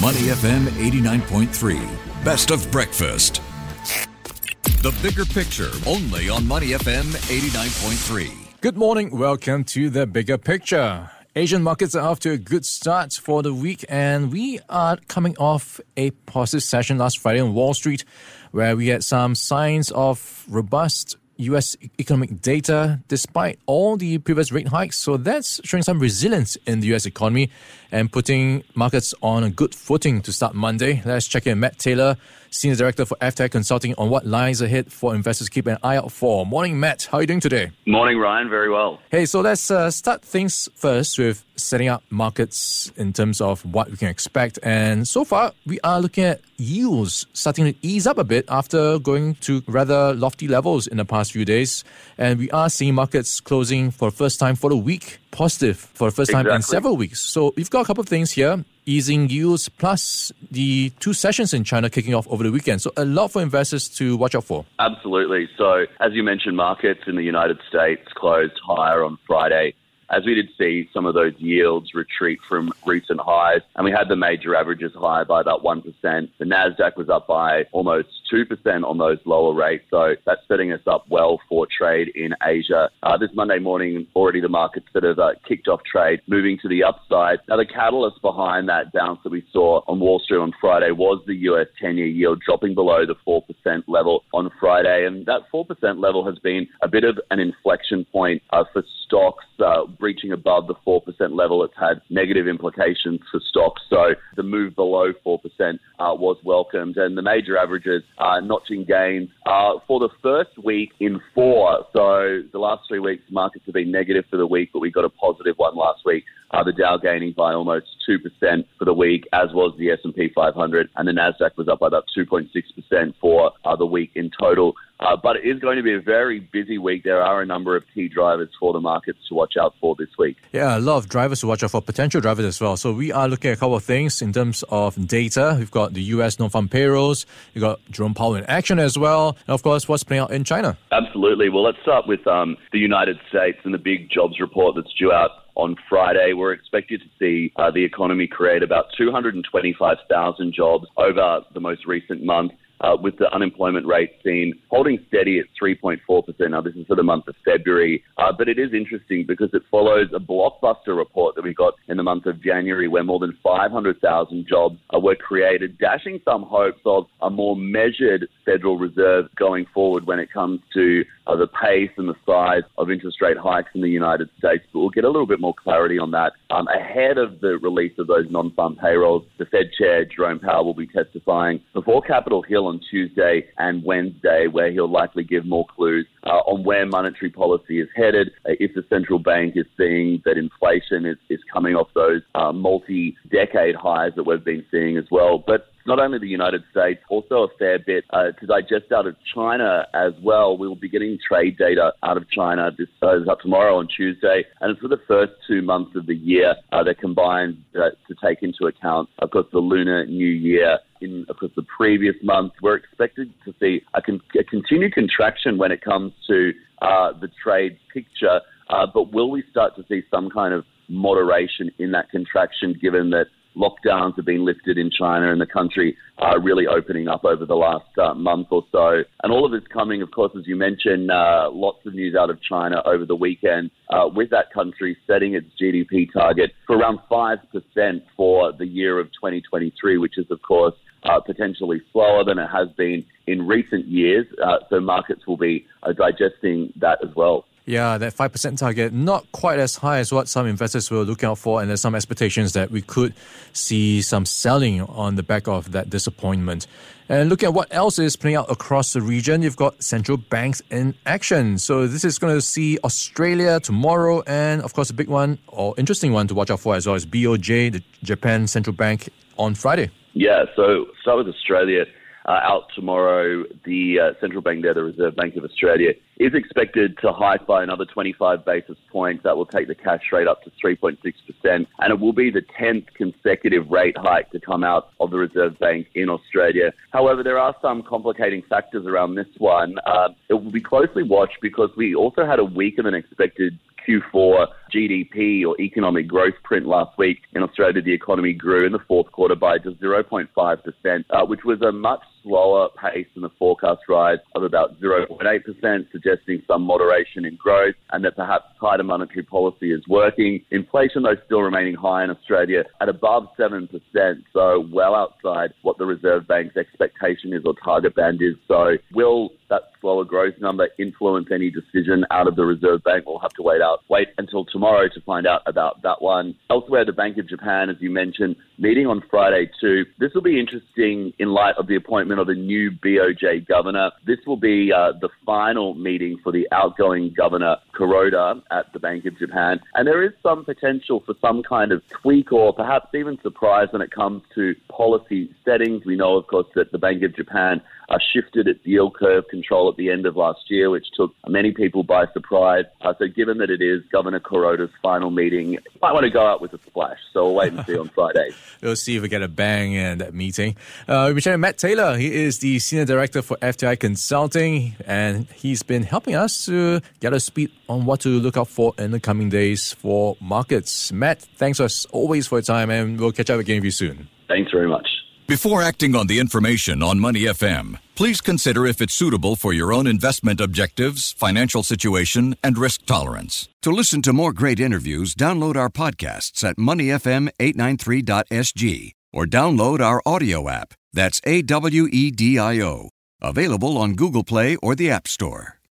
Money FM 89.3. Best of breakfast. The bigger picture only on Money FM 89.3. Good morning. Welcome to the bigger picture. Asian markets are off to a good start for the week, and we are coming off a positive session last Friday on Wall Street, where we had some signs of robust US economic data despite all the previous rate hikes. So that's showing some resilience in the US economy and putting markets on a good footing to start Monday. Let's check in Matt Taylor, Senior Director for FTI Consulting, on what lies ahead for investors to keep an eye out for. Morning, Matt. How are you doing today? Morning, Ryan. Very well. Hey, so let's uh, start things first with setting up markets in terms of what we can expect. And so far, we are looking at yields starting to ease up a bit after going to rather lofty levels in the past few days. And we are seeing markets closing for the first time for the week positive for the first time exactly. in several weeks. So we've got a couple of things here easing yields plus the two sessions in China kicking off over the weekend. So a lot for investors to watch out for. Absolutely. So as you mentioned, markets in the United States closed higher on Friday as we did see some of those yields retreat from recent highs, and we had the major averages higher by about 1%. The NASDAQ was up by almost 2% on those lower rates, so that's setting us up well for trade in Asia. Uh, this Monday morning, already the markets that have uh, kicked off trade, moving to the upside. Now, the catalyst behind that bounce that we saw on Wall Street on Friday was the US 10 year yield dropping below the 4% level on Friday, and that 4% level has been a bit of an inflection point uh, for stocks breaching above the 4% level. It's had negative implications for stocks. So the move below 4% uh, was welcomed. And the major averages uh, notching gains uh, for the first week in four. So the last three weeks, markets have been negative for the week, but we got a positive one last week. Uh, the Dow gaining by almost 2% for the week, as was the S&P 500, and the Nasdaq was up by about 2.6% for uh, the week in total. Uh, but it is going to be a very busy week. There are a number of key drivers for the markets to watch out for this week. Yeah, a lot of drivers to watch out for, potential drivers as well. So we are looking at a couple of things in terms of data. We've got the U.S. non-farm payrolls. We've got Jerome Powell in action as well. And of course, what's playing out in China. Absolutely. Well, let's start with um, the United States and the big jobs report that's due out on Friday. We're expected to see uh, the economy create about 225,000 jobs over the most recent month uh, with the unemployment rate seen holding steady at 3.4%. Now, this is for the month of February, uh, but it is interesting because it follows a blockbuster report that we got in the month of January where more than 500,000 jobs uh, were created, dashing some hopes of a more measured Federal Reserve going forward when it comes to uh, the pace and the size of interest rate hikes in the United States. But we'll get a little bit more clarity on that um, ahead of the release of those non-farm payrolls. The Fed Chair, Jerome Powell, will be testifying before Capitol Hill on Tuesday and Wednesday, where he'll likely give more clues uh, on where monetary policy is headed. Uh, if the central bank is seeing that inflation is, is coming off those uh, multi-decade highs that we've been seeing as well. But not only the United States, also a fair bit uh, to digest out of China as well. We will be getting trade data out of China. This goes up tomorrow on Tuesday, and for the first two months of the year. Uh, they're combined uh, to take into account, of course, the Lunar New Year. In of course the previous month, we're expected to see a, con- a continued contraction when it comes to uh, the trade picture. Uh, but will we start to see some kind of moderation in that contraction, given that lockdowns have been lifted in China and the country are really opening up over the last uh, month or so. And all of this coming, of course, as you mentioned, uh, lots of news out of China over the weekend uh, with that country setting its GDP target for around 5% for the year of 2023, which is, of course, uh, potentially slower than it has been in recent years. Uh, so markets will be uh, digesting that as well. Yeah, that 5% target, not quite as high as what some investors were looking out for, and there's some expectations that we could see some selling on the back of that disappointment. And looking at what else is playing out across the region, you've got central banks in action. So this is going to see Australia tomorrow, and of course, a big one or interesting one to watch out for as well is BOJ, the Japan Central Bank, on Friday. Yeah, so start with Australia. Uh, out tomorrow, the uh, central bank there, the Reserve Bank of Australia, is expected to hike by another 25 basis points. That will take the cash rate up to 3.6%, and it will be the 10th consecutive rate hike to come out of the Reserve Bank in Australia. However, there are some complicating factors around this one. Uh, it will be closely watched because we also had a weaker than expected Q4 GDP or economic growth print last week in Australia, the economy grew in the fourth quarter by just 0.5%, uh, which was a much slower pace than the forecast rise of about 0.8%, suggesting some moderation in growth and that perhaps tighter monetary policy is working. Inflation, though, still remaining high in Australia at above 7%, so well outside what the Reserve Bank's expectation is or target band is. So will that slower growth number influence any decision out of the Reserve Bank? We'll have to wait out, wait until tomorrow to find out about that one. Elsewhere, the Bank of Japan, as you mentioned, meeting on Friday too. This will be interesting in light of the appointment of a new BOJ governor. This will be uh, the final meeting for the outgoing governor Kuroda at the Bank of Japan, and there is some potential for some kind of tweak or perhaps even surprise when it comes to policy settings. We know, of course, that the Bank of Japan uh, shifted its yield curve control at the end of last year, which took many people by surprise. Uh, so, given that it is Governor Kuroda's final meeting, might want to go out with a splash. So, we'll wait and see on Friday. we'll see if we get a bang in that meeting. Uh, we chatted Matt Taylor. He is the Senior Director for FTI Consulting, and he's been helping us to get a speed on what to look out for in the coming days for markets. Matt, thanks as always for your time, and we'll catch up again with you soon. Thanks very much. Before acting on the information on Money FM, please consider if it's suitable for your own investment objectives, financial situation, and risk tolerance. To listen to more great interviews, download our podcasts at moneyfm893.sg or download our audio app. That's A W E D I O. Available on Google Play or the App Store.